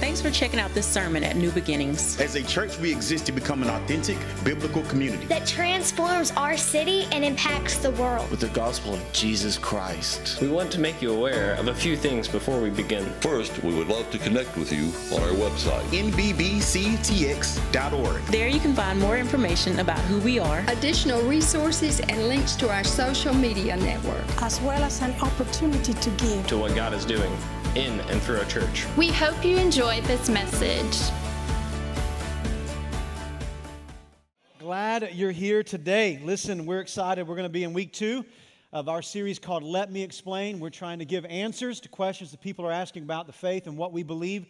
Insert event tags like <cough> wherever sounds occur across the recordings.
Thanks for checking out this sermon at New Beginnings. As a church, we exist to become an authentic biblical community that transforms our city and impacts the world with the gospel of Jesus Christ. We want to make you aware of a few things before we begin. First, we would love to connect with you on our website, nbbctx.org. There you can find more information about who we are, additional resources, and links to our social media network, as well as an opportunity to give to what God is doing in and through our church. We hope you enjoyed this message. Glad you're here today. Listen, we're excited. We're going to be in week two of our series called Let Me Explain. We're trying to give answers to questions that people are asking about the faith and what we believe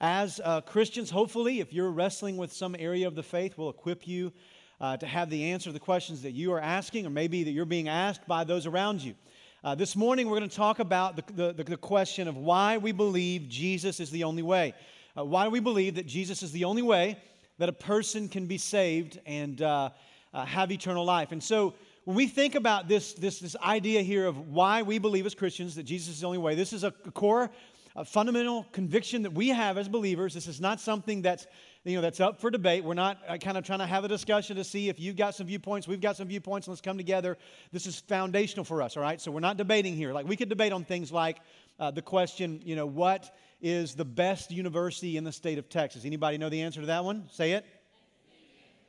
as uh, Christians. Hopefully, if you're wrestling with some area of the faith, we'll equip you uh, to have the answer to the questions that you are asking, or maybe that you're being asked by those around you. Uh, this morning, we're going to talk about the, the, the, question of why we believe Jesus is the only way. Uh, why we believe that Jesus is the only way that a person can be saved and uh, uh, have eternal life? And so, when we think about this, this, this idea here of why we believe as Christians that Jesus is the only way, this is a core, a fundamental conviction that we have as believers. This is not something that's you know, that's up for debate. We're not uh, kind of trying to have a discussion to see if you've got some viewpoints, we've got some viewpoints, let's come together. This is foundational for us, all right? So we're not debating here. Like we could debate on things like uh, the question, you know, what is the best university in the state of Texas? Anybody know the answer to that one? Say it.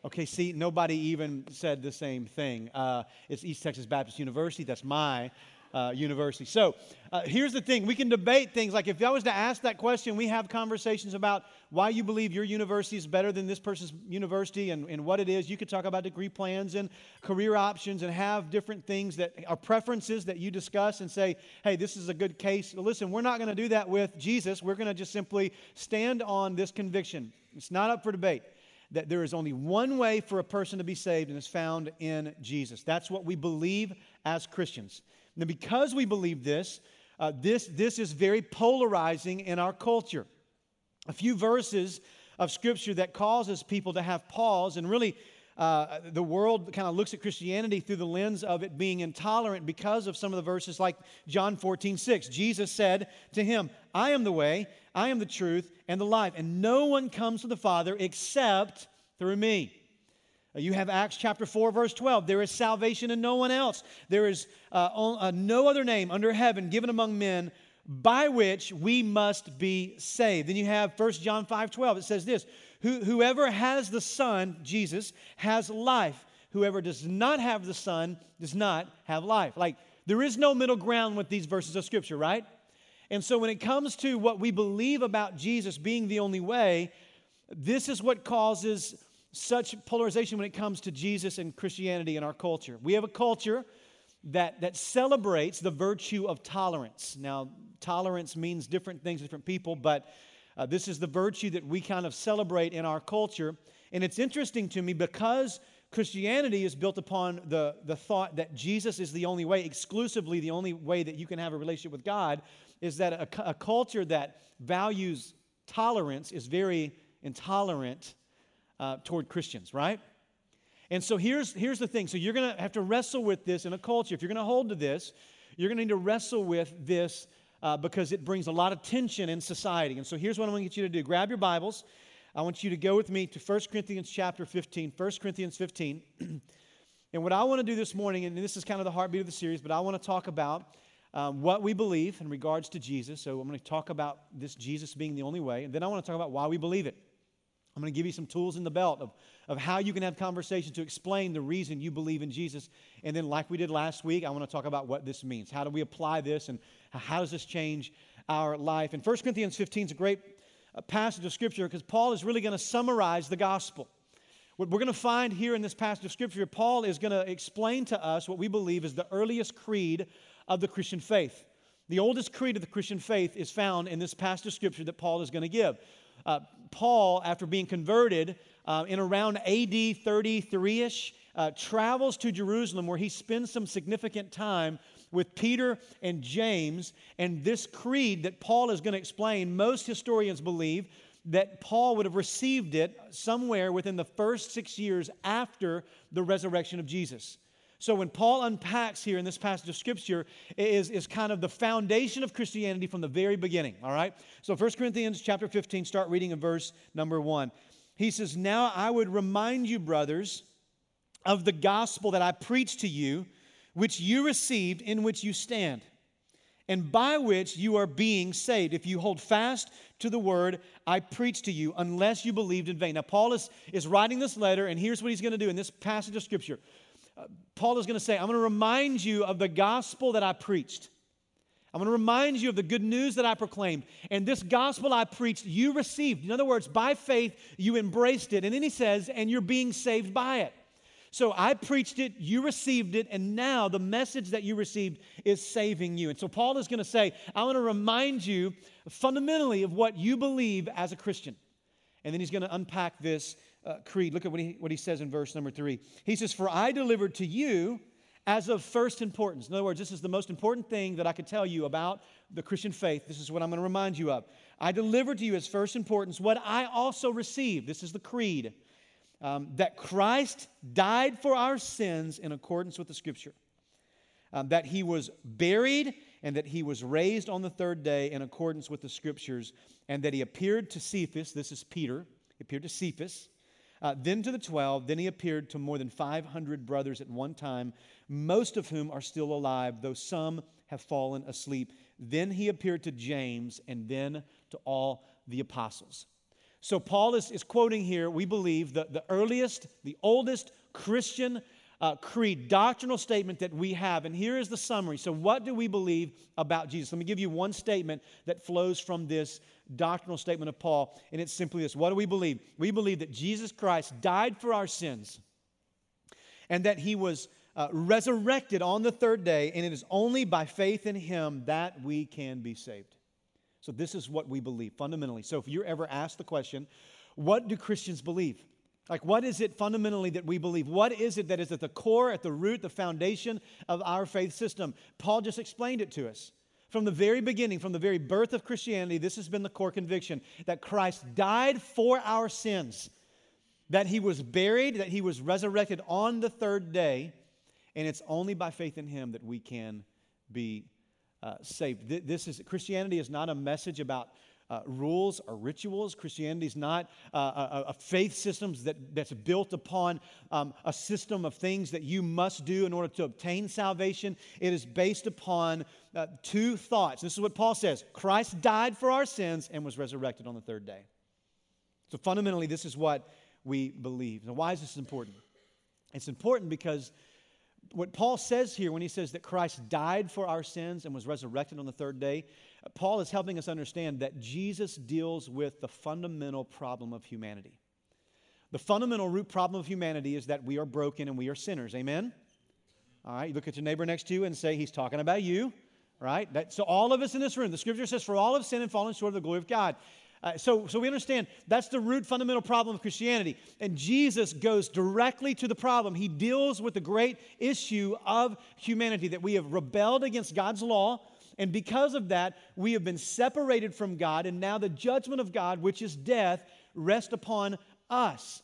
Okay, see, nobody even said the same thing. Uh, it's East Texas Baptist University. That's my uh, university. So uh, here's the thing we can debate things like if I was to ask that question, we have conversations about why you believe your university is better than this person's university and, and what it is. You could talk about degree plans and career options and have different things that are preferences that you discuss and say, hey, this is a good case. Listen, we're not going to do that with Jesus. We're going to just simply stand on this conviction. It's not up for debate that there is only one way for a person to be saved, and it's found in Jesus. That's what we believe as Christians. Now, because we believe this, uh, this, this is very polarizing in our culture. A few verses of scripture that causes people to have pause and really uh, the world kind of looks at Christianity through the lens of it being intolerant because of some of the verses like John 14, 6. Jesus said to him, I am the way, I am the truth, and the life, and no one comes to the Father except through me. You have Acts chapter 4, verse 12. There is salvation in no one else. There is uh, uh, no other name under heaven given among men by which we must be saved. Then you have 1 John 5, 12. It says this Whoever has the Son, Jesus, has life. Whoever does not have the Son does not have life. Like, there is no middle ground with these verses of Scripture, right? And so when it comes to what we believe about Jesus being the only way, this is what causes such polarization when it comes to Jesus and Christianity in our culture. We have a culture that, that celebrates the virtue of tolerance. Now, tolerance means different things to different people, but uh, this is the virtue that we kind of celebrate in our culture. And it's interesting to me because Christianity is built upon the, the thought that Jesus is the only way, exclusively the only way that you can have a relationship with God, is that a, a culture that values tolerance is very intolerant uh, toward Christians, right? And so here's, here's the thing. So you're going to have to wrestle with this in a culture. If you're going to hold to this, you're going to need to wrestle with this uh, because it brings a lot of tension in society. And so here's what I'm going to get you to do grab your Bibles. I want you to go with me to 1 Corinthians chapter 15. 1 Corinthians 15. <clears throat> and what I want to do this morning, and this is kind of the heartbeat of the series, but I want to talk about um, what we believe in regards to Jesus. So I'm going to talk about this Jesus being the only way. And then I want to talk about why we believe it. I'm going to give you some tools in the belt of, of how you can have conversations to explain the reason you believe in Jesus. And then, like we did last week, I want to talk about what this means. How do we apply this and how does this change our life? And 1 Corinthians 15 is a great uh, passage of Scripture because Paul is really going to summarize the gospel. What we're going to find here in this passage of Scripture, Paul is going to explain to us what we believe is the earliest creed of the Christian faith. The oldest creed of the Christian faith is found in this passage of Scripture that Paul is going to give. Uh, Paul, after being converted uh, in around AD 33 ish, uh, travels to Jerusalem where he spends some significant time with Peter and James. And this creed that Paul is going to explain, most historians believe that Paul would have received it somewhere within the first six years after the resurrection of Jesus. So when Paul unpacks here in this passage of scripture is, is kind of the foundation of Christianity from the very beginning, all right? So 1 Corinthians chapter 15, start reading in verse number 1. He says, Now I would remind you, brothers, of the gospel that I preached to you, which you received, in which you stand, and by which you are being saved, if you hold fast to the word I preached to you, unless you believed in vain. Now, Paul is, is writing this letter, and here's what he's going to do in this passage of scripture. Paul is going to say, I'm going to remind you of the gospel that I preached. I'm going to remind you of the good news that I proclaimed. And this gospel I preached, you received. In other words, by faith, you embraced it. And then he says, and you're being saved by it. So I preached it, you received it, and now the message that you received is saving you. And so Paul is going to say, I want to remind you fundamentally of what you believe as a Christian. And then he's going to unpack this uh, creed. Look at what he, what he says in verse number three. He says, For I delivered to you as of first importance. In other words, this is the most important thing that I could tell you about the Christian faith. This is what I'm going to remind you of. I delivered to you as first importance what I also received. This is the creed um, that Christ died for our sins in accordance with the scripture, um, that he was buried and that he was raised on the third day in accordance with the scriptures, and that he appeared to Cephas, this is Peter, he appeared to Cephas, uh, then to the 12, then he appeared to more than 500 brothers at one time, most of whom are still alive, though some have fallen asleep. Then he appeared to James, and then to all the apostles. So, Paul is, is quoting here, we believe, the, the earliest, the oldest Christian uh, creed, doctrinal statement that we have. And here is the summary. So, what do we believe about Jesus? Let me give you one statement that flows from this doctrinal statement of Paul, and it's simply this What do we believe? We believe that Jesus Christ died for our sins and that he was uh, resurrected on the third day, and it is only by faith in him that we can be saved. So, this is what we believe fundamentally. So, if you're ever asked the question, what do Christians believe? Like, what is it fundamentally that we believe? What is it that is at the core, at the root, the foundation of our faith system? Paul just explained it to us. From the very beginning, from the very birth of Christianity, this has been the core conviction that Christ died for our sins, that he was buried, that he was resurrected on the third day, and it's only by faith in him that we can be uh, saved. This is Christianity is not a message about uh, rules or rituals. Christianity is not uh, a, a, faith system that, that's built upon um, a system of things that you must do in order to obtain salvation. It is based upon uh, two thoughts. This is what Paul says Christ died for our sins and was resurrected on the third day. So fundamentally, this is what we believe. Now, why is this important? It's important because what Paul says here when he says that Christ died for our sins and was resurrected on the third day, Paul is helping us understand that Jesus deals with the fundamental problem of humanity. The fundamental root problem of humanity is that we are broken and we are sinners. Amen? All right, you look at your neighbor next to you and say, He's talking about you, right? That, so, all of us in this room, the scripture says, For all of sin and fallen short of the glory of God. Uh, so, so we understand that's the root fundamental problem of Christianity. And Jesus goes directly to the problem. He deals with the great issue of humanity that we have rebelled against God's law. And because of that, we have been separated from God. And now the judgment of God, which is death, rests upon us.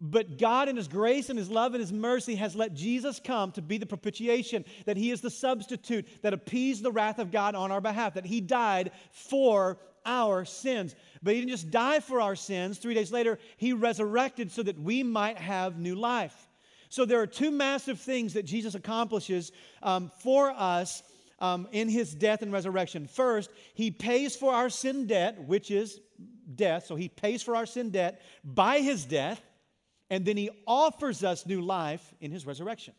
But God, in His grace and His love and His mercy, has let Jesus come to be the propitiation, that He is the substitute that appeased the wrath of God on our behalf, that He died for our sins. But he didn't just die for our sins. Three days later, he resurrected so that we might have new life. So there are two massive things that Jesus accomplishes um, for us um, in his death and resurrection. First, he pays for our sin debt, which is death. So he pays for our sin debt by his death, and then he offers us new life in his resurrection.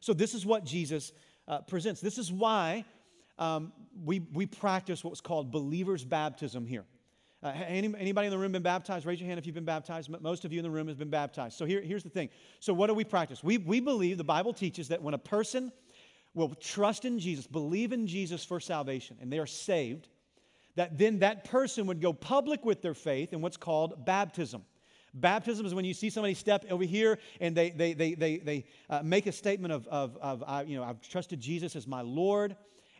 So this is what Jesus uh, presents. This is why um, we, we practice what's called believer's baptism here. Uh, any, anybody in the room been baptized? Raise your hand if you've been baptized. Most of you in the room has been baptized. So here, here's the thing. So what do we practice? We, we believe, the Bible teaches that when a person will trust in Jesus, believe in Jesus for salvation, and they are saved, that then that person would go public with their faith in what's called baptism. Baptism is when you see somebody step over here and they, they, they, they, they uh, make a statement of, of, of uh, you know, I've trusted Jesus as my Lord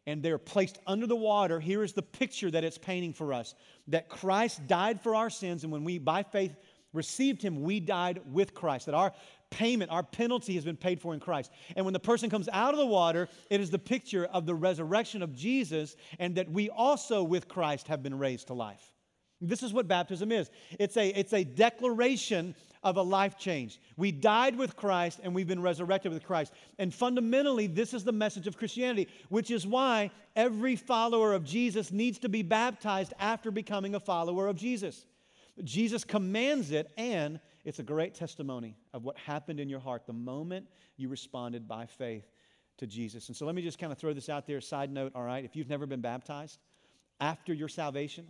and they're placed under the water, here is the picture that it's painting for us that Christ died for our sins, and when we, by faith, received him, we died with Christ. That our payment, our penalty has been paid for in Christ. And when the person comes out of the water, it is the picture of the resurrection of Jesus and that we also with Christ have been raised to life. This is what baptism is it's a, it's a declaration of a life change. We died with Christ and we've been resurrected with Christ. And fundamentally, this is the message of Christianity, which is why every follower of Jesus needs to be baptized after becoming a follower of Jesus. Jesus commands it, and it's a great testimony of what happened in your heart the moment you responded by faith to Jesus. And so let me just kind of throw this out there, side note, all right? If you've never been baptized, after your salvation,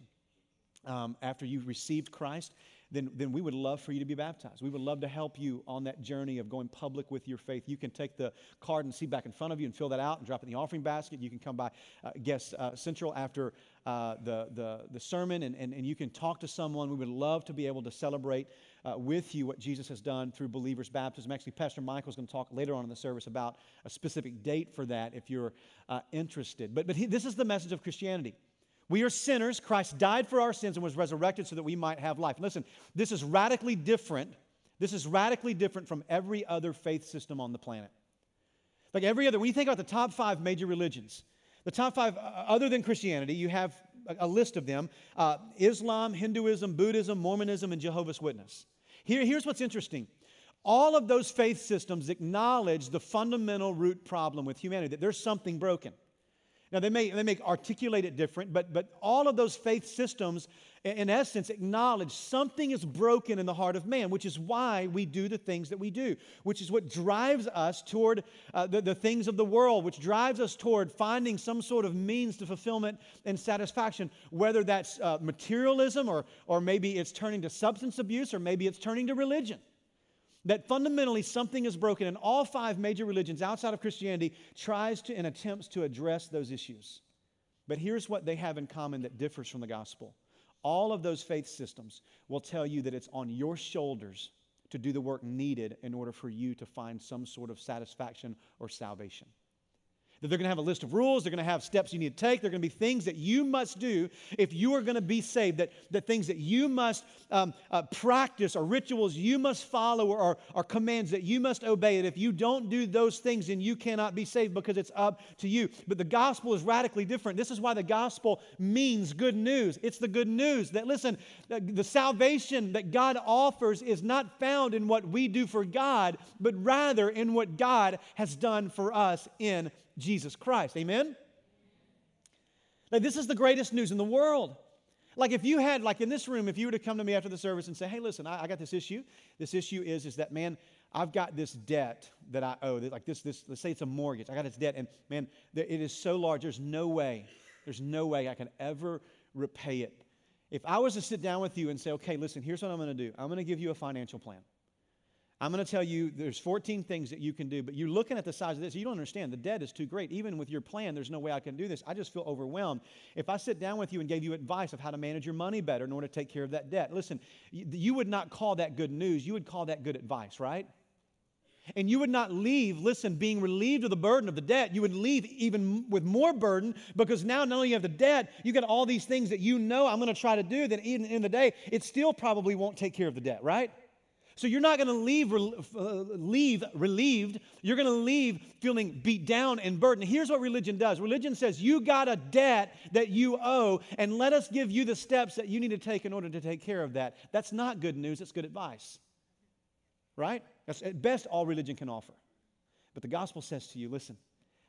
um, after you've received Christ, then, then we would love for you to be baptized. We would love to help you on that journey of going public with your faith. You can take the card and see back in front of you and fill that out and drop it in the offering basket. You can come by uh, Guest uh, Central after uh, the, the, the sermon and, and, and you can talk to someone. We would love to be able to celebrate uh, with you what Jesus has done through believers' baptism. Actually, Pastor Michael is going to talk later on in the service about a specific date for that if you're uh, interested. But, but he, this is the message of Christianity. We are sinners. Christ died for our sins and was resurrected so that we might have life. Listen, this is radically different. This is radically different from every other faith system on the planet. Like every other, when you think about the top five major religions, the top five, uh, other than Christianity, you have a, list of them uh, Islam, Hinduism, Buddhism, Mormonism, and Jehovah's Witness. Here, here's what's interesting all of those faith systems acknowledge the fundamental root problem with humanity that there's something broken. Now, they may, they may articulate it different, but, but all of those faith systems, in essence, acknowledge something is broken in the heart of man, which is why we do the things that we do, which is what drives us toward uh, the, the things of the world, which drives us toward finding some sort of means to fulfillment and satisfaction, whether that's uh, materialism or, or maybe it's turning to substance abuse or maybe it's turning to religion that fundamentally something is broken and all five major religions outside of christianity tries to and attempts to address those issues. But here's what they have in common that differs from the gospel. All of those faith systems will tell you that it's on your shoulders to do the work needed in order for you to find some sort of satisfaction or salvation that they're going to have a list of rules, they're going to have steps you need to take, they're going to be things that you must do if you are going to be saved, that, the things that you must um, uh, practice or rituals you must follow or, or commands that you must obey. And if you don't do those things, then you cannot be saved because it's up to you. But the gospel is radically different. This is why the gospel means good news. It's the good news that, listen, the salvation that God offers is not found in what we do for God, but rather in what God has done for us in Jesus Christ. Amen? Like, this is the greatest news in the world. Like, if you had, like in this room, if you were to come to me after the service and say, hey, listen, I, I got this issue. This issue is, is that, man, I've got this debt that I owe. Like this, this, let's say it's a mortgage. I got this debt, and man, it is so large. There's no way, there's no way I can ever repay it. If I was to sit down with you and say, okay, listen, here's what I'm going to do. I'm going to give you a financial plan. I'm going to tell you there's 14 things that you can do, but you're looking at the size of this. You don't understand. The debt is too great. Even with your plan, there's no way I can do this. I just feel overwhelmed. If I sit down with you and gave you advice of how to manage your money better in order to take care of that debt, listen, you would not call that good news. You would call that good advice, right? And you would not leave, listen, being relieved of the burden of the debt. You would leave even with more burden because now not only you have the debt, you got all these things that you know I'm going to try to do that even in the day, it still probably won't take care of the debt, right? So you're not going to leave, uh, leave relieved. You're going to leave feeling beat down and burdened. Here's what religion does religion says, You got a debt that you owe, and let us give you the steps that you need to take in order to take care of that. That's not good news, it's good advice. Right? That's at best all religion can offer. But the gospel says to you, Listen,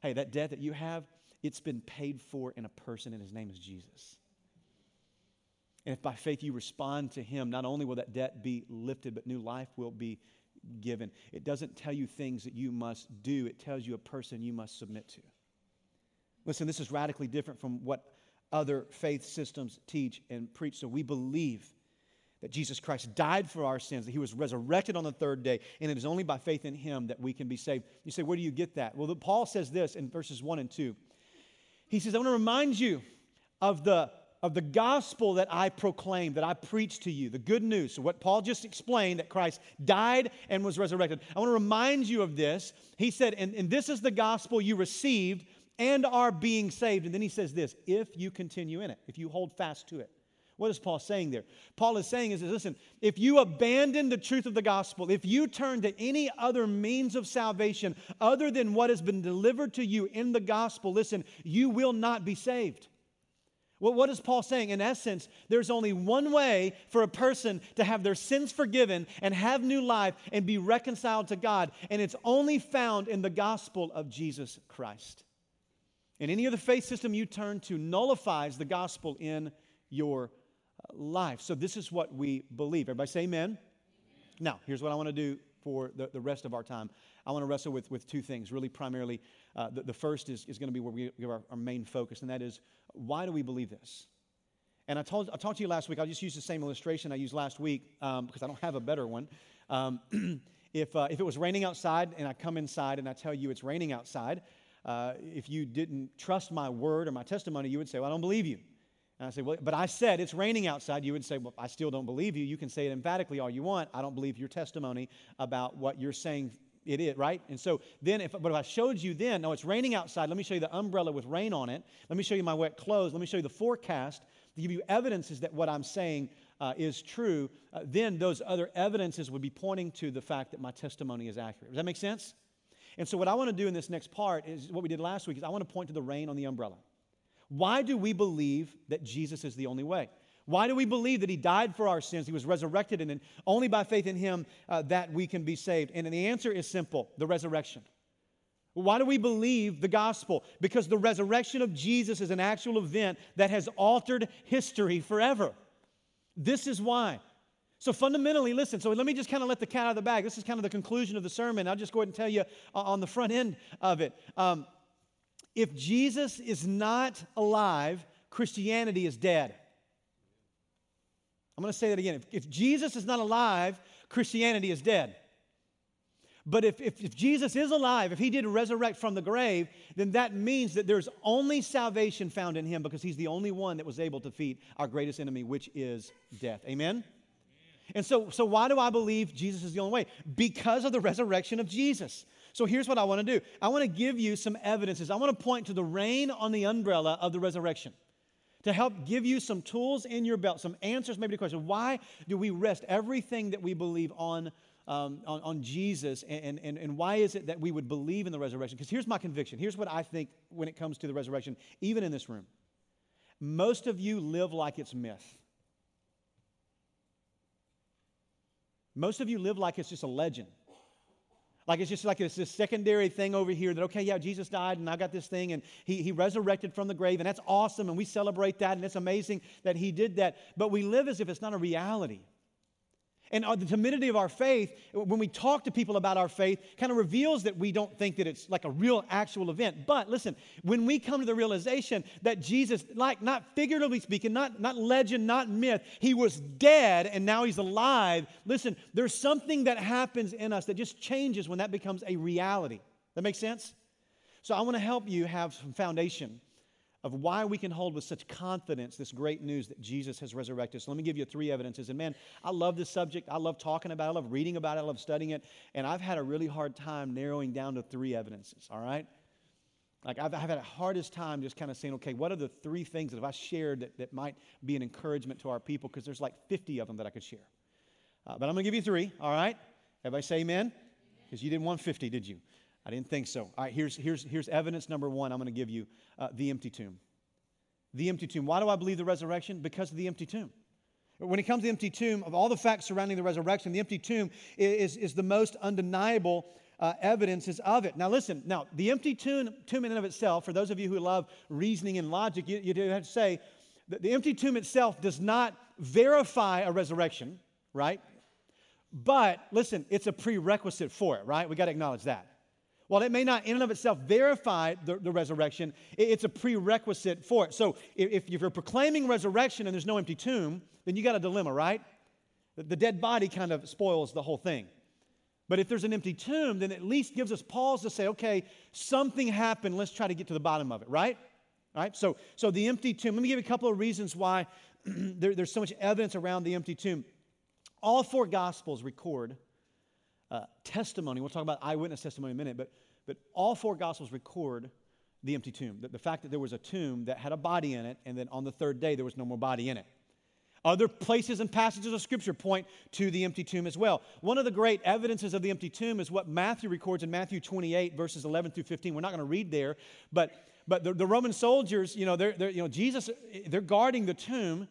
hey, that debt that you have, it's been paid for in a person, and his name is Jesus. And if by faith you respond to Him, not only will that debt be lifted, but new life will be given. It doesn't tell you things that you must do, it tells you a person you must submit to. Listen, this is radically different from what other faith systems teach and preach. So we believe that Jesus Christ died for our sins, that he was resurrected on the third day, and it is only by faith in him that we can be saved. You say, where do you get that? Well, Paul says this in verses 1 and 2. He says, I want to remind you of the of the gospel that I proclaim, that I preach to you, the good news. So, what Paul just explained that Christ died and was resurrected. I want to remind you of this. He said, and, and this is the gospel you received and are being saved. And then he says this if you continue in it, if you hold fast to it. What is Paul saying there? Paul is saying is, listen, if you abandon the truth of the gospel, if you turn to any other means of salvation other than what has been delivered to you in the gospel, listen, you will not be saved. Well, what is Paul saying? In essence, there's only one way for a person to have their sins forgiven and have new life and be reconciled to God, and it's only found in the gospel of Jesus Christ. And any other faith system you turn to nullifies the gospel in your uh, life. So, this is what we believe. Everybody say amen. amen. Now, here's what I want to do for the, the rest of our time. I want to wrestle with, with two things, really, primarily. Uh, the, the, first is, is going to be where we give our, our main focus, and that is why do we believe this? And I, told, I talked to you last week. I'll just use the same illustration I used last week um, because I don't have a better one. Um, <clears throat> if, uh, if it was raining outside and I come inside and I tell you it's raining outside, uh, if you didn't trust my word or my testimony, you would say, Well, I don't believe you. And I say, well, but I said it's raining outside. You would say, well, I still don't believe you. You can say it emphatically all you want. I don't believe your testimony about what you're saying it is, right? And so then, if, but if I showed you then, no, it's raining outside. Let me show you the umbrella with rain on it. Let me show you my wet clothes. Let me show you the forecast to give you evidences that what I'm saying uh, is true. Uh, then those other evidences would be pointing to the fact that my testimony is accurate. Does that make sense? And so what I want to do in this next part is what we did last week is I want to point to the rain on the umbrella. Why do we believe that Jesus is the only way? Why do we believe that He died for our sins? He was resurrected, and only by faith in Him uh, that we can be saved. And the answer is simple the resurrection. Why do we believe the gospel? Because the resurrection of Jesus is an actual event that has altered history forever. This is why. So, fundamentally, listen, so let me just kind of let the cat out of the bag. This is kind of the conclusion of the sermon. I'll just go ahead and tell you uh, on the front end of it. Um, if Jesus is not alive, Christianity is dead. I'm going to say that again. If, if, Jesus is not alive, Christianity is dead. But if, if, if, Jesus is alive, if he did resurrect from the grave, then that means that there's only salvation found in him because he's the only one that was able to defeat our greatest enemy, which is death. Amen? And so, so why do I believe Jesus is the only way? Because of the resurrection of Jesus. So here's what I want to do I want to give you some evidences. I want to point to the rain on the umbrella of the resurrection to help give you some tools in your belt, some answers maybe to the question why do we rest everything that we believe on, um, on, on, Jesus and, and, and why is it that we would believe in the resurrection? Because here's my conviction. Here's what I think when it comes to the resurrection, even in this room. Most of you live like it's myth. Most of you live like it's just a legend. Like it's just like it's this secondary thing over here that, okay, yeah, Jesus died and I got this thing and he, he resurrected from the grave and that's awesome and we celebrate that and it's amazing that he did that. But we live as if it's not a reality. And uh, the timidity of our faith, when we talk to people about our faith, kind of reveals that we don't think that it's like a real actual event. But listen, when we come to the realization that Jesus, like not figuratively speaking, not, not legend, not myth, he was dead and now he's alive, listen, there's something that happens in us that just changes when that becomes a reality. That makes sense? So I want to help you have some foundation of why we can hold with such confidence this great news that Jesus has resurrected. So let me give you three evidences. And man, I love this subject. I love talking about it. I love reading about it. I love studying it. And I've had a really hard time narrowing down to three evidences, all right? Like I've, I've had a hardest time just kind of saying, okay, what are the three things that if I shared that, that might be an encouragement to our people? Because there's like 50 of them that I could share. Uh, but I'm going to give you three, all right? Everybody say amen? Because you didn't want 50, did you? I didn't think so. All right, here's, here's, here's evidence number one I'm going to give you uh, the empty tomb. The empty tomb. Why do I believe the resurrection? Because of the empty tomb. When it comes to the empty tomb, of all the facts surrounding the resurrection, the empty tomb is, is the most undeniable uh, evidences of it. Now, listen, now, the empty tomb, tomb in and of itself, for those of you who love reasoning and logic, you, you have to say that the empty tomb itself does not verify a resurrection, right? But listen, it's a prerequisite for it, right? We got to acknowledge that. While it may not in and of itself verify the, the resurrection, it, it's a prerequisite for it. So if, if, you're proclaiming resurrection and there's no empty tomb, then you got a dilemma, right? The, the dead body kind of spoils the whole thing. But if there's an empty tomb, then at least gives us pause to say, okay, something happened. Let's try to get to the bottom of it, right? All right. So, so the empty tomb. Let me give you a couple of reasons why <clears throat> there, there's so much evidence around the empty tomb. All four gospels record uh, testimony. We'll talk about eyewitness testimony in a minute, but, but all four Gospels record the empty tomb. The, the fact that there was a tomb that had a body in it, and then on the third day there was no more body in it. Other places and passages of Scripture point to the empty tomb as well. One of the great evidences of the empty tomb is what Matthew records in Matthew 28, verses 11 through 15. We're not going to read there, but, but the, the Roman soldiers, you know, they're, they're, you know, Jesus, they're guarding the tomb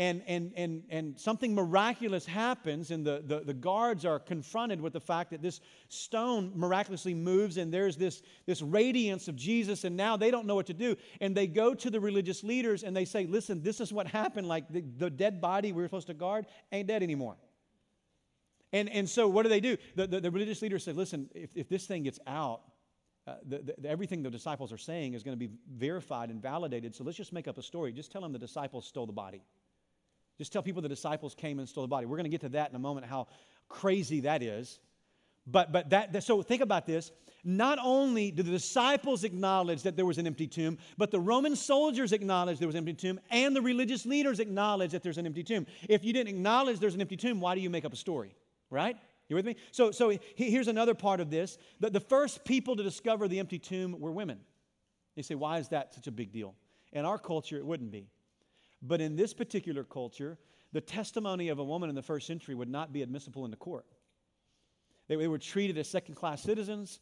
and, and, and, and something miraculous happens, and the, the, the, guards are confronted with the fact that this stone miraculously moves, and there's this, this radiance of Jesus, and now they don't know what to do. And they go to the religious leaders and they say, Listen, this is what happened. Like the, the dead body we were supposed to guard ain't dead anymore. And, and so what do they do? The, the, the religious leaders say, Listen, if, if this thing gets out, uh, the, the, everything the disciples are saying is going to be verified and validated. So let's just make up a story. Just tell them the disciples stole the body. Just tell people the disciples came and stole the body. We're going to get to that in a moment, how crazy that is. But, but that, that, so think about this. Not only did the disciples acknowledge that there was an empty tomb, but the Roman soldiers acknowledged there was an empty tomb, and the religious leaders acknowledged that there's an empty tomb. If you didn't acknowledge there's an empty tomb, why do you make up a story? Right? You with me? So, so here's another part of this. The, the first people to discover the empty tomb were women. You say, why is that such a big deal? In our culture, it wouldn't be. But in this particular culture, the testimony of a woman in the first century would not be admissible in the court. They, they were treated as second class citizens,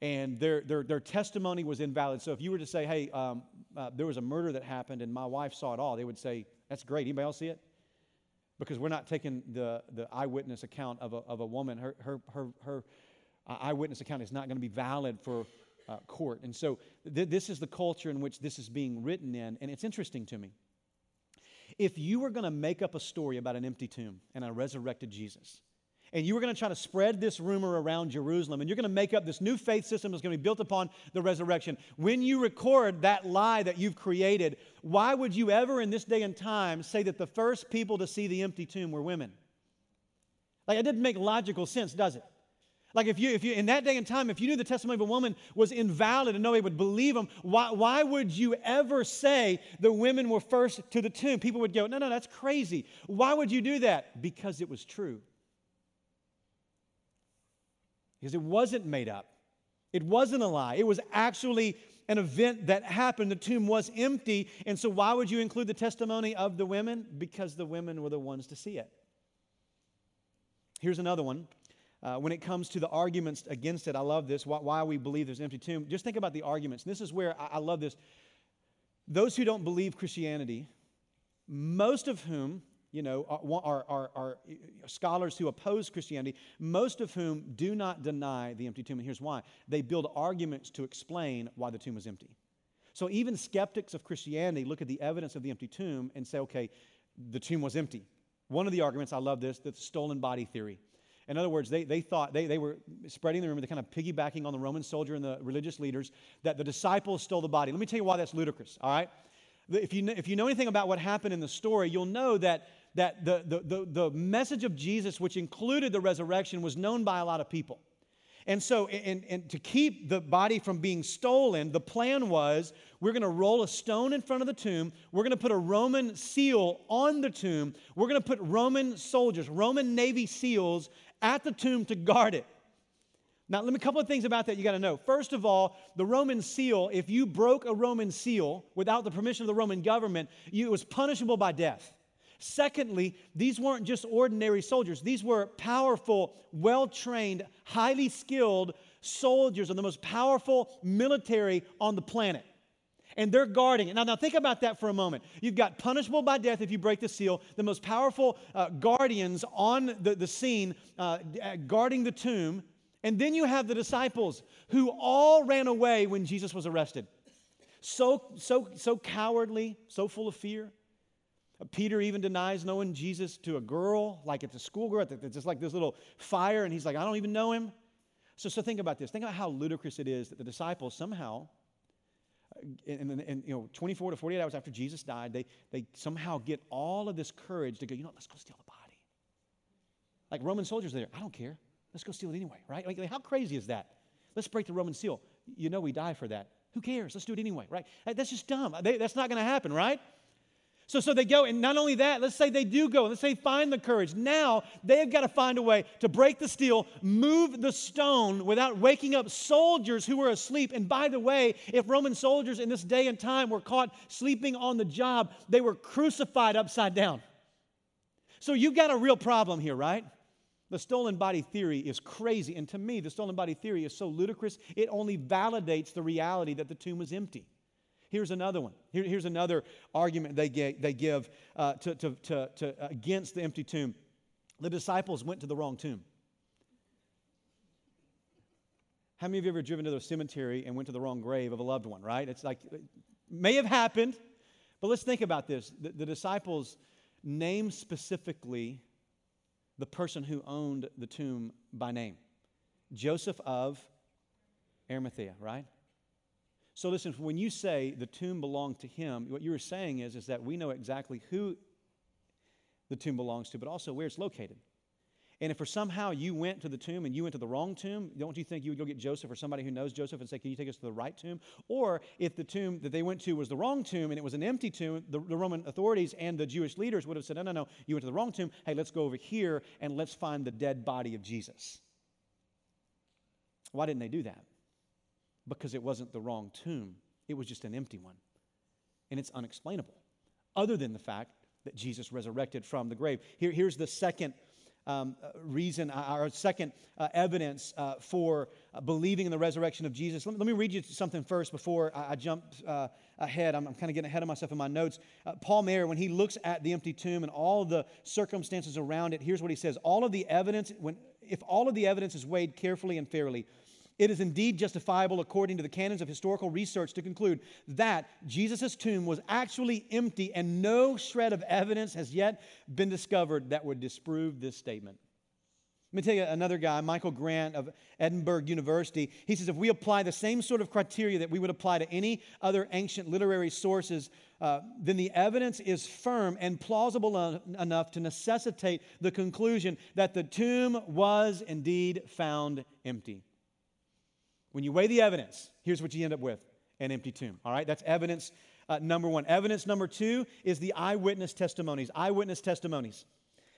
and their, their, their testimony was invalid. So if you were to say, hey, um, uh, there was a murder that happened and my wife saw it all, they would say, that's great. Anybody else see it? Because we're not taking the, the eyewitness account of a, of a woman. Her, her, her, her uh, eyewitness account is not going to be valid for uh, court. And so th- this is the culture in which this is being written in. And it's interesting to me if you were going to make up a story about an empty tomb and a resurrected Jesus, and you were going to try to spread this rumor around Jerusalem, and you're going to make up this new faith system that's going to be built upon the resurrection. When you record that lie that you've created, why would you ever in this day and time say that the first people to see the empty tomb were women? Like, it didn't make logical sense, does it? Like if you, if you, in that day and time, if you knew the testimony of a woman was invalid and nobody would believe them, why, why would you ever say the women were first to the tomb? People would go, no, no, that's crazy. Why would you do that? Because it was true. Because it wasn't made up. It wasn't a lie. It was actually an event that happened. The tomb was empty. And so, why would you include the testimony of the women? Because the women were the ones to see it. Here's another one uh, when it comes to the arguments against it, I love this. Why, why, we believe there's an empty tomb. Just think about the arguments. And this is where I, I love this. Those who don't believe Christianity, most of whom, you know, are, are, are, scholars who oppose Christianity, most of whom do not deny the empty tomb. And here's why they build arguments to explain why the tomb is empty. So even skeptics of Christianity look at the evidence of the empty tomb and say, okay, the tomb was empty. One of the arguments, I love this, the stolen body theory. In other words, they, they thought, they, they were spreading the rumor, they're kind of piggybacking on the Roman soldier and the religious leaders, that the disciples stole the body. Let me tell you why that's ludicrous, all right? If you, if you know anything about what happened in the story, you'll know that, that the, the, the, the message of Jesus, which included the resurrection, was known by a lot of people. And so, and, and to keep the body from being stolen, the plan was we're going to roll a stone in front of the tomb. We're going to put a Roman seal on the tomb. We're going to put Roman soldiers, Roman Navy SEALs at the tomb to guard it. Now, let me a couple of things about that you got to know. First of all, the Roman seal, if you broke a Roman seal without the permission of the Roman government, you, it was punishable by death. Secondly, these weren't just ordinary soldiers, these were powerful, well trained, highly skilled soldiers of the most powerful military on the planet and they're guarding it. Now, now think about that for a moment. You've got punishable by death if you break the seal, the most powerful uh, guardians on the, the scene uh, uh, guarding the tomb, and then you have the disciples who all ran away when Jesus was arrested. So, so, so cowardly, so full of fear. Uh, Peter even denies knowing Jesus to a girl, like it's a schoolgirl. It's just like this little fire, and he's like, I don't even know him. So, so think about this. Think about how ludicrous it is that the disciples somehow and, and, you know 24 to 48 hours after jesus died they, they somehow get all of this courage to go you know let's go steal the body. Like roman soldiers there i don't care. Let's go steal it anyway right? Like, how crazy is that? Let's break the roman seal. You know we die for that. Who cares? Let's do it anyway right? That's just dumb. They, that's not going to happen right so, so they go, and not only that, let's say they do go, let's say find the courage. Now they've got to find a way to break the steel, move the stone without waking up soldiers who were asleep. And by the way, if Roman soldiers in this day and time were caught sleeping on the job, they were crucified upside down. So you've got a real problem here, right? The stolen body theory is crazy. And to me, the stolen body theory is so ludicrous, it only validates the reality that the tomb was empty. Here's another one. Here, here's another argument they, get, they give uh, to, to, to, to, against the empty tomb. The disciples went to the wrong tomb. How many of you ever driven to the cemetery and went to the wrong grave of a loved one, right? It's like, it may have happened, but let's think about this. The, the disciples named specifically the person who owned the tomb by name Joseph of Arimathea, right? So listen, when you say the tomb belonged to him, what you were saying is, is that we know exactly who the tomb belongs to, but also where it's located. And if for somehow you went to the tomb and you went to the wrong tomb, don't you think you would go get Joseph or somebody who knows Joseph and say, Can you take us to the right tomb? Or if the tomb that they went to was the wrong tomb and it was an empty tomb, the, the Roman authorities and the Jewish leaders would have said, No, no, no, you went to the wrong tomb. Hey, let's go over here and let's find the dead body of Jesus. Why didn't they do that? Because it wasn't the wrong tomb, it was just an empty one. And it's unexplainable, other than the fact that Jesus resurrected from the grave. Here, here's the second um, uh, reason, uh, our second uh, evidence uh, for uh, believing in the resurrection of Jesus. Let me, let me, read you something first before I, I jump ahead. I'm, I'm kind of getting ahead of myself in my notes. Paul Maier, when he looks at the empty tomb and all the circumstances around it, here's what he says All of the evidence, when, if all of the evidence is weighed carefully and fairly, it is indeed justifiable, according to the canons of historical research, to conclude that Jesus' tomb was actually empty and no shred of evidence has yet been discovered that would disprove this statement. Let me tell you another guy, Michael Grant of Edinburgh University. He says if we apply the same sort of criteria that we would apply to any other ancient literary sources, uh, then the evidence is firm and plausible en- enough to necessitate the conclusion that the tomb was indeed found empty. When you weigh the evidence, here's what you end up with an empty tomb. All right, that's evidence uh, number one. Evidence number two is the eyewitness testimonies. Eyewitness testimonies.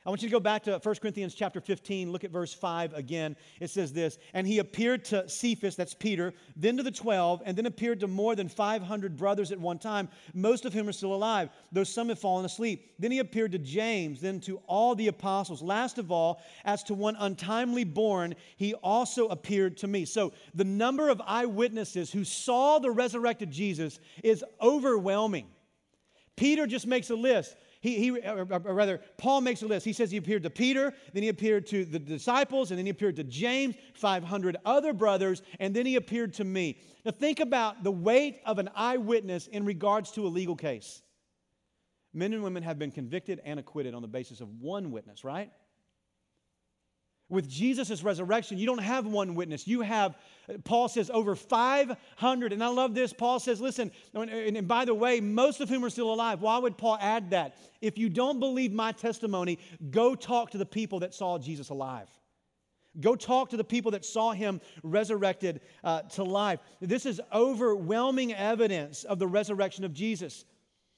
I want you to go back to 1 Corinthians chapter 15, look at verse 5 again. It says this And he appeared to Cephas, that's Peter, then to the 12, and then appeared to more than 500 brothers at one time, most of whom are still alive, though some have fallen asleep. Then he appeared to James, then to all the apostles. Last of all, as to one untimely born, he also appeared to me. So the number of eyewitnesses who saw the resurrected Jesus is overwhelming. Peter just makes a list. He, he or, or rather, Paul makes a list. He says he appeared to Peter, then he appeared to the disciples, and then he appeared to James, 500 other brothers, and then he appeared to me. Now, think about the weight of an eyewitness in regards to a legal case. Men and women have been convicted and acquitted on the basis of one witness, right? With Jesus' resurrection, you don't have one witness. You have, Paul says, over 500. And I love this. Paul says, listen, and by the way, most of whom are still alive. Why would Paul add that? If you don't believe my testimony, go talk to the people that saw Jesus alive. Go talk to the people that saw him resurrected uh, to life. This is overwhelming evidence of the resurrection of Jesus.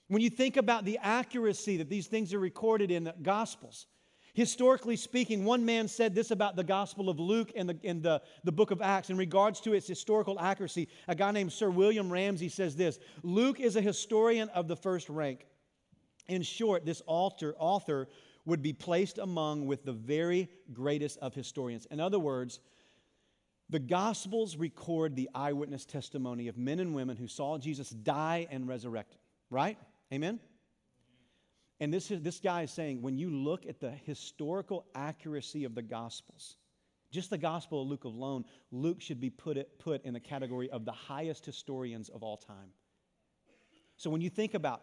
When you think about the accuracy that these things are recorded in the Gospels, Historically speaking, one man said this about the Gospel of Luke and the, in the, the book of Acts in regards to its historical accuracy. A guy named Sir William Ramsay says this Luke is a historian of the first rank. In short, this author, author would be placed among with the very greatest of historians. In other words, the Gospels record the eyewitness testimony of men and women who saw Jesus die and resurrected, right? Amen? And this, is, this guy is saying when you look at the historical accuracy of the Gospels, just the Gospel of Luke alone, Luke should be put, it, put in the category of the highest historians of all time. So when you think about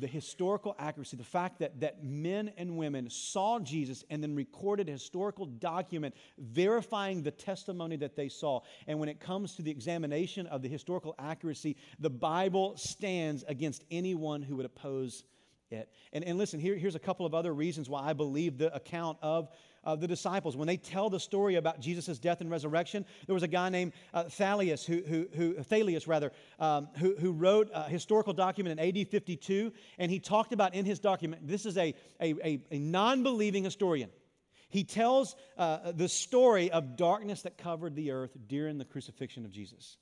the historical accuracy, the fact that, that men and women saw Jesus and then recorded a historical document verifying the testimony that they saw. And when it comes to the examination of the historical accuracy, the Bible stands against anyone who would oppose it. And, and listen, here, here's a couple of other reasons why I believe the account of, of the disciples. When they tell the story about Jesus' death and resurrection, there was a guy named uh, Thalius, who, who, who, Thalius rather, um, who, who wrote a historical document in AD 52, and he talked about in his document, this is a, a, a, a non-believing historian. He tells uh, the story of darkness that covered the earth during the crucifixion of Jesus.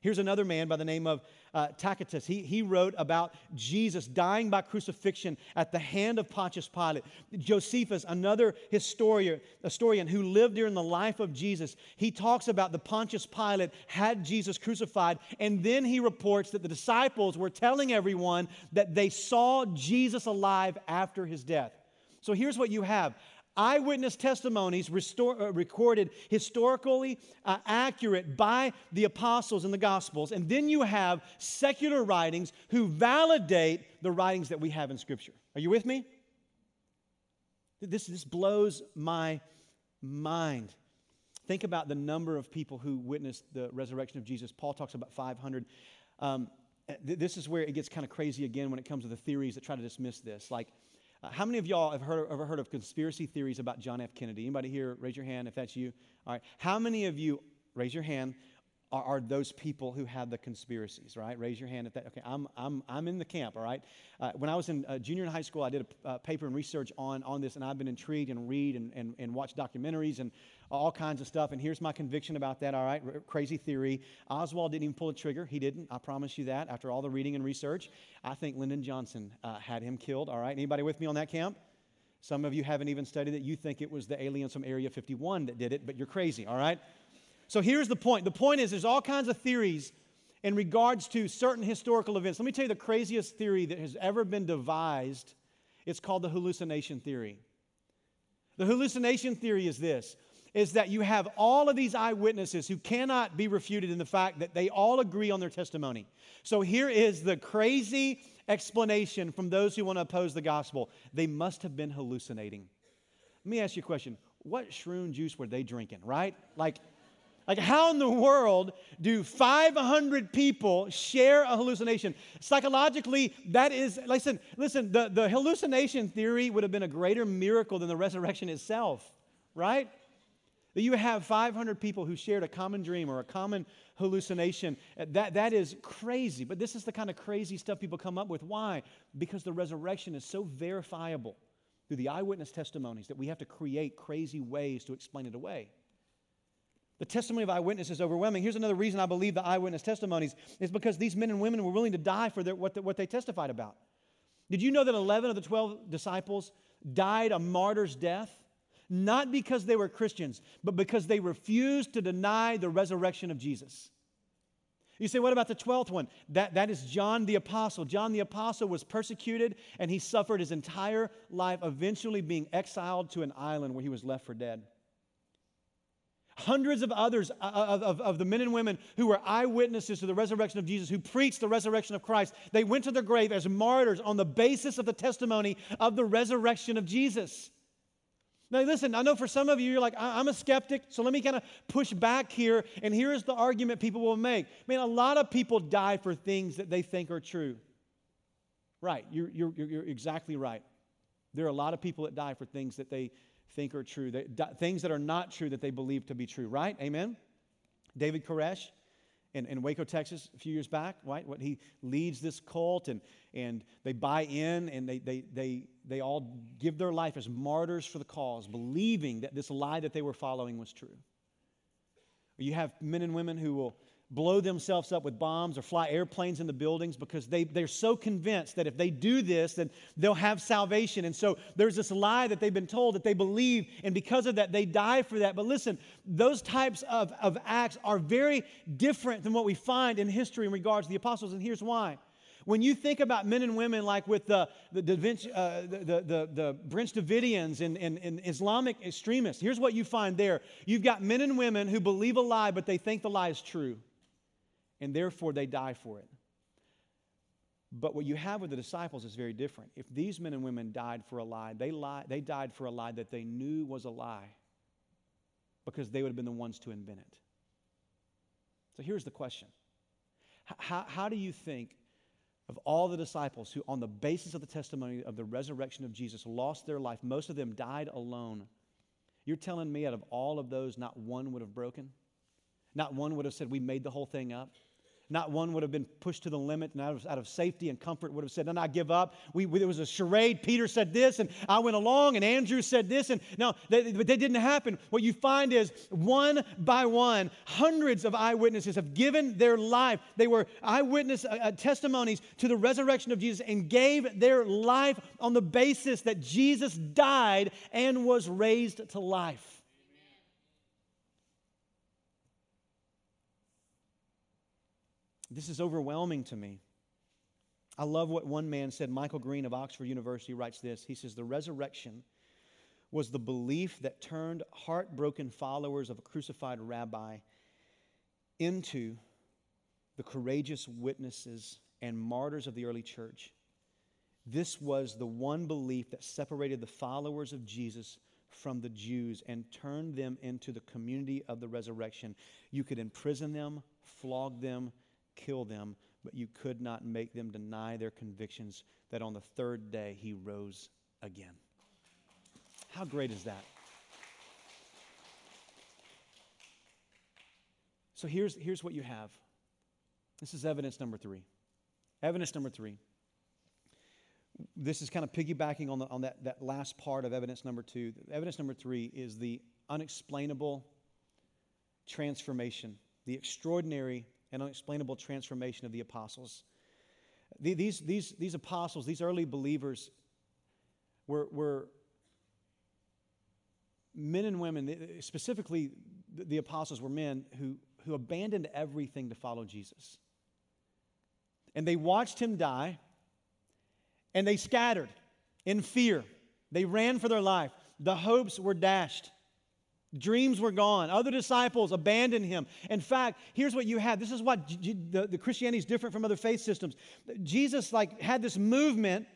Here's another man by the name of uh, Tacitus. He, he wrote about Jesus dying by crucifixion at the hand of Pontius Pilate. Josephus, another historian, historian who lived during the life of Jesus, he talks about the Pontius Pilate had Jesus crucified, and then he reports that the disciples were telling everyone that they saw Jesus alive after his death. So here's what you have eyewitness testimonies restore, uh, recorded historically uh, accurate by the apostles in the gospels. And then you have secular writings who validate the writings that we have in scripture. Are you with me? This, this blows my mind. Think about the number of people who witnessed the resurrection of jesus. Paul talks about 500 um, th- this is where it gets kind of crazy again when it comes to the theories that try to dismiss this. Like uh, how many of y'all have heard, ever heard of conspiracy theories about John F. Kennedy? Anybody here? Raise your hand if that's you. All right. How many of you, raise your hand, are, are those people who have the conspiracies, right? Raise your hand if that, okay, I'm, I'm, I'm in the camp, all right? Uh, when I was in uh, junior in high school, I did a uh, paper and research on, on this, and I've been intrigued and read and, and, and watch documentaries and all kinds of stuff. And here's my conviction about that, all right? R- crazy theory. Oswald didn't even pull a trigger. He didn't. I promise you that after all the reading and research. I think Lyndon Johnson uh, had him killed, all right? Anybody with me on that camp? Some of you haven't even studied it. You think it was the aliens from Area 51 that did it, but you're crazy, all right? So here's the point. The point is there's all kinds of theories in regards to certain historical events. Let me tell you the craziest theory that has ever been devised. It's called the hallucination theory. The hallucination theory is this is that you have all of these eyewitnesses who cannot be refuted in the fact that they all agree on their testimony. So here is the crazy explanation from those who want to oppose the gospel. They must have been hallucinating. Let me ask you a question. What shroom juice were they drinking, right? Like, like, how in the world do 500 people share a hallucination? Psychologically, that is, listen, listen, the, the hallucination theory would have been a greater miracle than the resurrection itself, right? That you have 500 people who shared a common dream or a common hallucination. Uh, that, that is crazy. But this is the kind of crazy stuff people come up with. Why? Because the resurrection is so verifiable through the eyewitness testimonies that we have to create crazy ways to explain it away. The testimony of eyewitnesses is overwhelming. Here's another reason I believe the eyewitness testimonies is because these men and women were willing to die for their, what, the, what they testified about. Did you know that 11 of the 12 disciples died a martyr's death? Not because they were Christians, but because they refused to deny the resurrection of Jesus. You say, what about the 12th one? That, that is John the Apostle. John the Apostle was persecuted and he suffered his entire life, eventually being exiled to an island where he was left for dead. Hundreds of others, uh, uh, of, of, of, the men and women who were eyewitnesses to the resurrection of Jesus, who preached the resurrection of Christ, they went to their grave as martyrs on the basis of the testimony of the resurrection of Jesus. Now, listen, I know for some of you, you're like, I'm a skeptic, so let me kind of push back here. And here's the argument people will make. Man, a lot of people die for things that they think are true. Right, you're, you're, you're exactly right. There are a lot of people that die for things that they think are true, that, things that are not true that they believe to be true, right? Amen? David Koresh in, in Waco, Texas, a few years back, right? What he leads this cult and, and they buy in and they, they, they, they all give their life as martyrs for the cause, believing that this lie that they were following was true. You have men and women who will blow themselves up with bombs or fly airplanes in the buildings because they, they're so convinced that if they do this, then they'll have salvation. And so there's this lie that they've been told that they believe, and because of that, they die for that. But listen, those types of, of acts are very different than what we find in history in regards to the apostles, and here's why. When you think about men and women like with the, the, the, uh, the, the, the Branch Davidians and, and, and Islamic extremists, here's what you find there. You've got men and women who believe a lie, but they think the lie is true and therefore they die for it. But what you have with the disciples is very different. If these men and women died for a lie, they, lie, they died for a lie that they knew was a lie because they would have been the ones to invent it. So here's the question How, how do you think of all the disciples who, on the basis of the testimony of the resurrection of Jesus, lost their life? Most of them died alone. You're telling me out of all of those, not one would have broken? Not one would have said, We made the whole thing up. Not one would have been pushed to the limit and out of, out of safety and comfort would have said, No, no, I give up. We, we, there was a charade. Peter said this, and I went along, and Andrew said this. And no, they, but that didn't happen. What you find is one by one, hundreds of eyewitnesses have given their life. They were eyewitness uh, uh testimonies to the resurrection of Jesus and gave their life on the basis that Jesus died and was raised to life. This is overwhelming to me. I love what one man said. Michael Green of Oxford University writes this. He says, The resurrection was the belief that turned heartbroken followers of a crucified rabbi into the courageous witnesses and martyrs of the early church. This was the one belief that separated the followers of Jesus from the Jews and turned them into the community of the resurrection. You could imprison them, flog them, kill them, but you could not make them deny their convictions that on the third day he rose again. How great is that? So here's, here's what you have. This is evidence number three. Evidence number three. This is kind of piggybacking on, the, on that, that last part of evidence number two. Evidence number three is the unexplainable transformation, the extraordinary and unexplainable transformation of the apostles. These, these, these apostles, these early believers, were, were men and women, eh, eh, specifically the apostles were men who, who abandoned everything to follow Jesus. And they watched him die, and they scattered in fear. They ran for their life. The hopes were dashed. Dreams were gone. Other disciples abandoned him. In fact, here's what you had. This is what the, the Christianity is different from other faith systems. Jesus like had this movement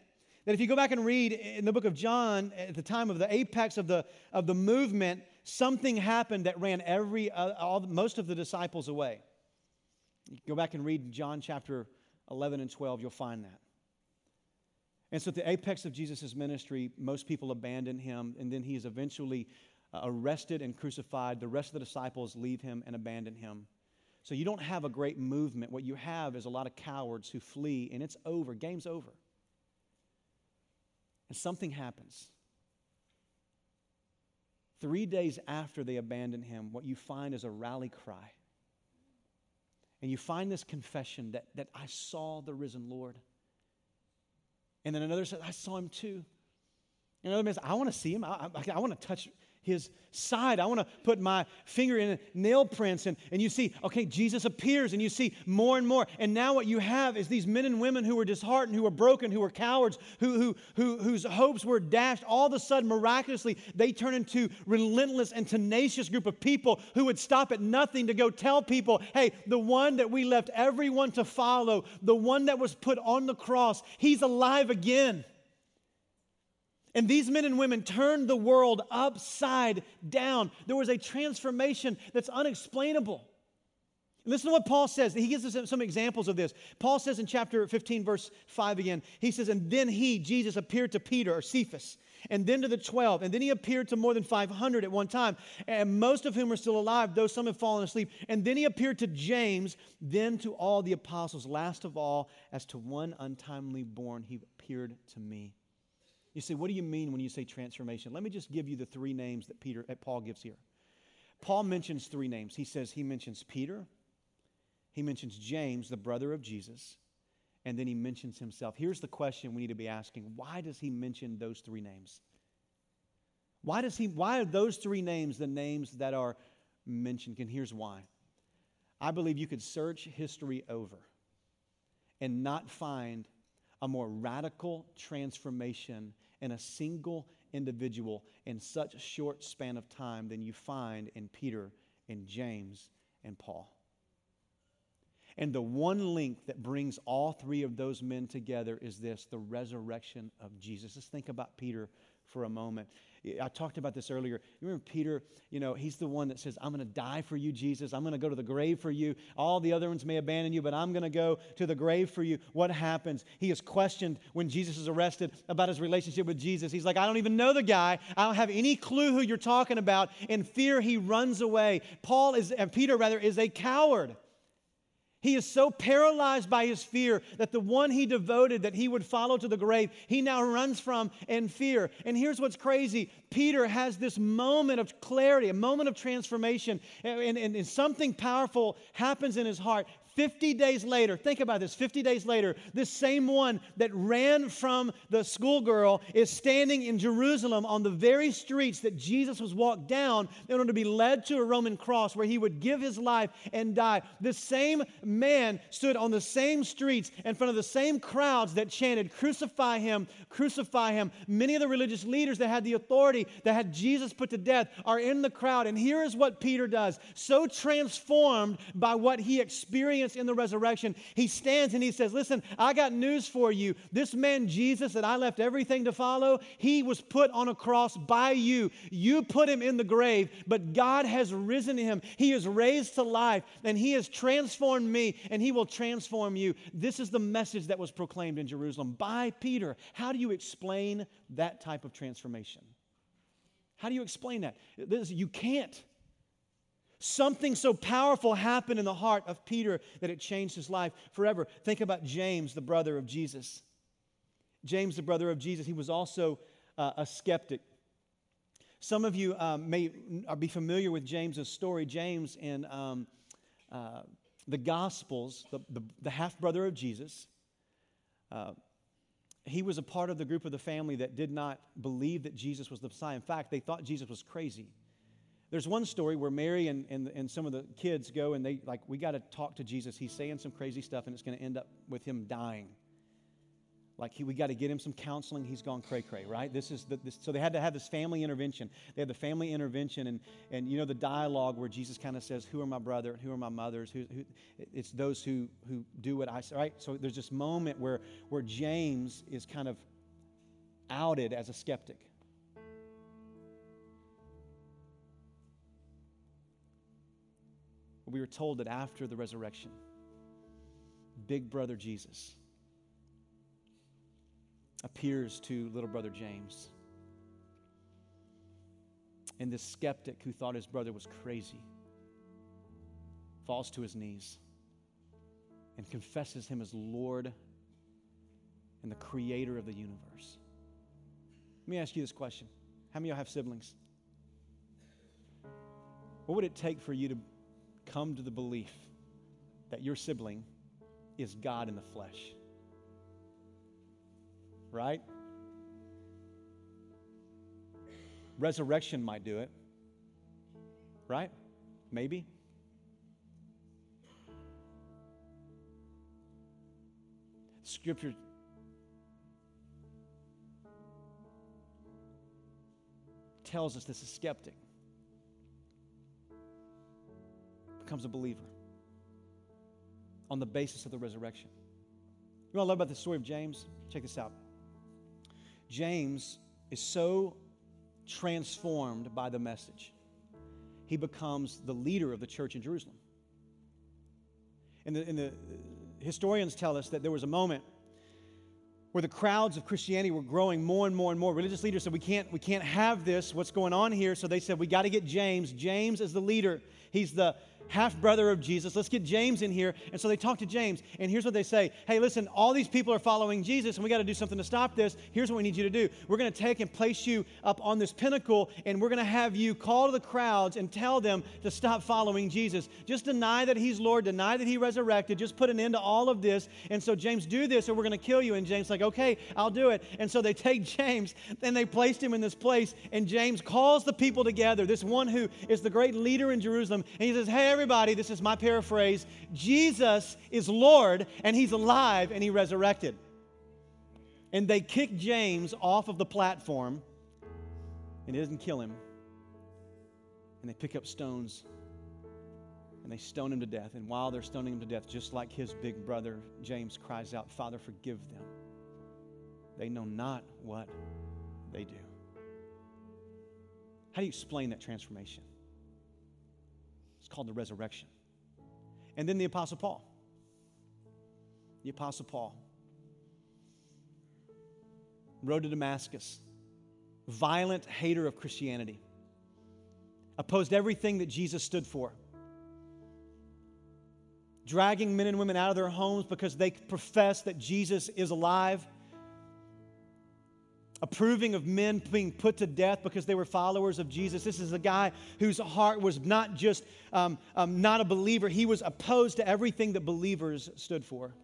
that if you go back and read in the book of John at the time of the apex of the of the movement, something happened that ran every uh, all most of the disciples away. Go back and read John chapter 11 and 12, you'll find that. And so at the apex of Jesus' ministry, most people abandon him, and then he is eventually Uh, arrested and crucified. The rest of the disciples leave him and abandon him. So you don't have a great movement. What you have is a lot of cowards who flee, and it's over. Game's over. And something happens. Three days after they abandon him, what you find is a rally cry. And you find this confession that, that I saw the risen Lord. And then another says, I saw him too. And another man says, I want to see him. I, I, I want to touch his side. I want to put my finger in nail prints. And, and you see, okay, Jesus appears, and you see more and more. And now what you have is these men and women who were disheartened, who were broken, who were cowards, who, who, who, whose hopes were dashed. All of a sudden, miraculously, they turn into relentless and tenacious group of people who would stop at nothing to go tell people, hey, the one that we left everyone to follow, the one that was put on the cross, he's alive again. And these men and women turned the world upside down. There was a transformation that's unexplainable. Listen to what Paul says. He gives us some examples of this. Paul says in chapter 15, verse 5 again, he says, And then he, Jesus, appeared to Peter or Cephas, and then to the 12, and then he appeared to more than 500 at one time, and most of whom are still alive, though some have fallen asleep. And then he appeared to James, then to all the apostles. Last of all, as to one untimely born, he appeared to me. You say, what do you mean when you say transformation? Let me just give you the three names that Peter that Paul gives here. Paul mentions three names. He says he mentions Peter, he mentions James, the brother of Jesus, and then he mentions himself. Here's the question we need to be asking. Why does he mention those three names? Why does he why are those three names the names that are mentioned? And here's why. I believe you could search history over and not find a more radical transformation in a single individual in such a short span of time than you find in Peter and James and Paul. And the one link that brings all three of those men together is this the resurrection of Jesus. Let's think about Peter for a moment. I talked about this earlier. You remember Peter, you know, he's the one that says, I'm going to die for you, Jesus. I'm going to go to the grave for you. All the other ones may abandon you, but I'm going to go to the grave for you. What happens? He is questioned when Jesus is arrested about his relationship with Jesus. He's like, I don't even know the guy. I don't have any clue who you're talking about. In fear, he runs away. Paul is, and Peter rather, is a coward. He is so paralyzed by his fear that the one he devoted, that he would follow to the grave, he now runs from in fear. And here's what's crazy Peter has this moment of clarity, a moment of transformation, and, and, and something powerful happens in his heart. 50 days later, think about this 50 days later, this same one that ran from the schoolgirl is standing in Jerusalem on the very streets that Jesus was walked down in order to be led to a Roman cross where he would give his life and die. This same man stood on the same streets in front of the same crowds that chanted, Crucify him, crucify him. Many of the religious leaders that had the authority that had Jesus put to death are in the crowd. And here is what Peter does so transformed by what he experienced in the resurrection, he stands and he says, Listen, I got news for you. This man, Jesus, that I left everything to follow, he was put on a cross by you. You put him in the grave, but God has risen him. He is raised to life, and he has transformed me, and he will transform you. This is the message that was proclaimed in Jerusalem by Peter. How do you explain that type of transformation? How do you explain that? This, you can't. Something so powerful happened in the heart of Peter that it changed his life forever. Think about James, the brother of Jesus. James, the brother of Jesus, he was also uh, a skeptic. Some of you um, may be familiar with James's story. James in um, uh, the Gospels, the, the, the half brother of Jesus, uh, he was a part of the group of the family that did not believe that Jesus was the Messiah. In fact, they thought Jesus was crazy. There's one story where Mary and, and, and some of the kids go and they, like, we got to talk to Jesus. He's saying some crazy stuff and it's going to end up with him dying. Like, he, we got to get him some counseling. He's gone cray cray, right? This is the, this, so they had to have this family intervention. They had the family intervention and, and you know, the dialogue where Jesus kind of says, Who are my brother? Who are my mothers? Who, who, it's those who, who do what I say, right? So there's this moment where, where James is kind of outed as a skeptic. We were told that after the resurrection, big brother Jesus appears to little brother James. And this skeptic who thought his brother was crazy falls to his knees and confesses him as Lord and the creator of the universe. Let me ask you this question How many of y'all have siblings? What would it take for you to come to the belief that your sibling is God in the flesh. Right? Resurrection might do it. Right? Maybe. Scripture tells us this is skeptic becomes a believer on the basis of the resurrection. You know what I love about the story of James? Check this out. James is so transformed by the message, he becomes the leader of the church in Jerusalem. And the, and the uh, historians tell us that there was a moment where the crowds of Christianity were growing more and more and more. Religious leaders said, We can't, we can't have this. What's going on here? So they said, We got to get James. James is the leader. He's the half brother of Jesus. Let's get James in here. And so they talk to James. And here's what they say Hey, listen, all these people are following Jesus, and we got to do something to stop this. Here's what we need you to do we're going to take and place you up on this pinnacle, and we're going to have you call to the crowds and tell them to stop following Jesus. Just deny that he's Lord, deny that he resurrected, just put an end to all of this. And so, James, do this, or we're going to kill you. And James, like, okay, I'll do it. And so they take James, and they placed him in this place, and James calls the people together, this one who is the great leader in Jerusalem, and he says, Hey, everybody, this is my paraphrase Jesus is Lord and he's alive and he resurrected. And they kick James off of the platform and it doesn't kill him. And they pick up stones and they stone him to death. And while they're stoning him to death, just like his big brother, James cries out, Father, forgive them. They know not what they do. How do you explain that transformation? Called the resurrection. And then the Apostle Paul. The Apostle Paul. Road to Damascus. Violent hater of Christianity. Opposed everything that Jesus stood for. dragging men and women out of their homes because they profess that Jesus is alive, approving of men being put to death because they were followers of Jesus. This is a guy whose heart was not just um, um, not a believer, he was opposed to everything that believers stood for.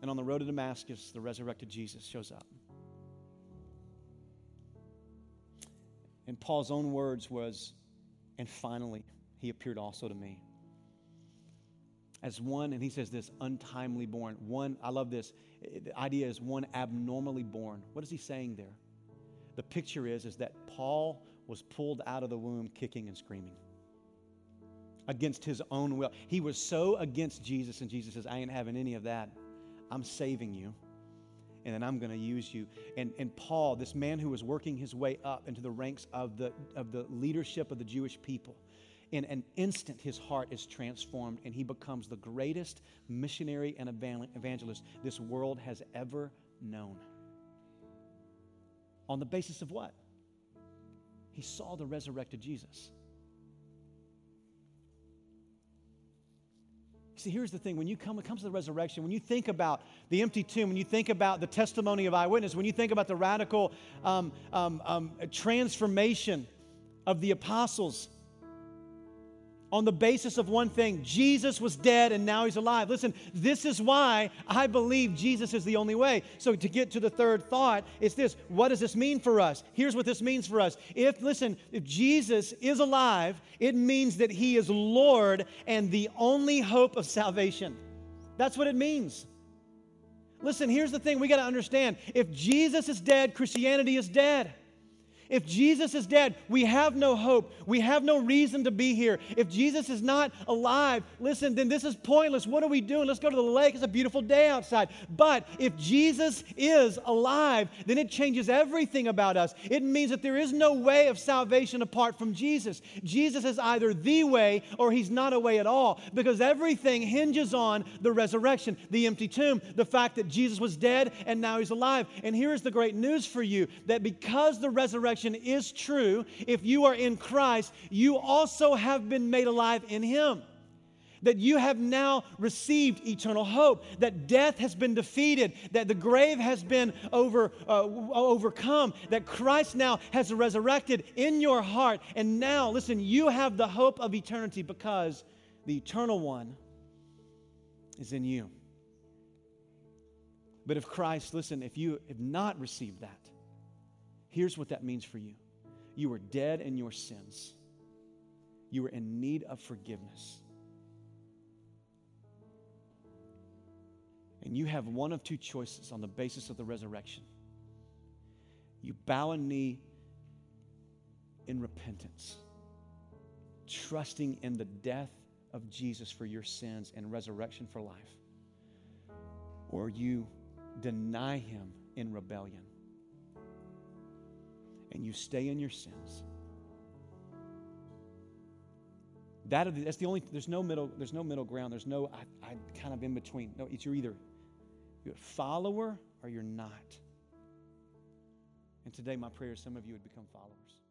And on the road to Damascus, the resurrected Jesus shows up. And Paul's own words was, and finally, he appeared also to me. As one, and he says this, untimely born. One, I love this. The idea is one abnormally born. What is he saying there? The picture is, is that Paul was pulled out of the womb kicking and screaming against his own will. He was so against Jesus, and Jesus says, I ain't having any of that. I'm saving you and then I'm going to use you. And, and Paul, this man who was working his way up into the ranks of the, of the leadership of the Jewish people, in an instant, his heart is transformed and he becomes the greatest missionary and evangelist this world has ever known. On the basis of what? He saw the resurrected Jesus. See, here's the thing when you come, when it comes to the resurrection, when you think about the empty tomb, when you think about the testimony of eyewitness, when you think about the radical um, um, um, transformation of the apostles, on the basis of one thing Jesus was dead and now he's alive. Listen, this is why I believe Jesus is the only way. So, to get to the third thought, it's this what does this mean for us? Here's what this means for us. If, listen, if Jesus is alive, it means that he is Lord and the only hope of salvation. That's what it means. Listen, here's the thing we got to understand. If Jesus is dead, Christianity is dead. If Jesus is dead, we have no hope. We have no reason to be here. If Jesus is not alive, listen, then this is pointless. What are we doing? Let's go to the lake. It's a beautiful day outside. But if Jesus is alive, then it changes everything about us. It means that there is no way of salvation apart from Jesus. Jesus is either the way or he's not a way at all because everything hinges on the resurrection, the empty tomb, the fact that Jesus was dead and now he's alive. And here is the great news for you that because the resurrection resurrection is true, if you are in Christ, you also have been made alive in Him. That you have now received eternal hope, that death has been defeated, that the grave has been over, uh, overcome, that Christ now has resurrected in your heart. And now, listen, you have the hope of eternity because the eternal one is in you. But if Christ, listen, if you have not received that, Here's what that means for you you were dead in your sins, you were in need of forgiveness. And you have one of two choices on the basis of the resurrection. You bow a knee in repentance, trusting in the death of Jesus for your sins and resurrection for life, or you deny him in rebellion and you stay in your sins. That, that's the only, there's no middle, there's no middle ground. There's no, I, I kind of in between. No, it's you're either you're a follower or you're not. And today, my prayer is some of you would become followers.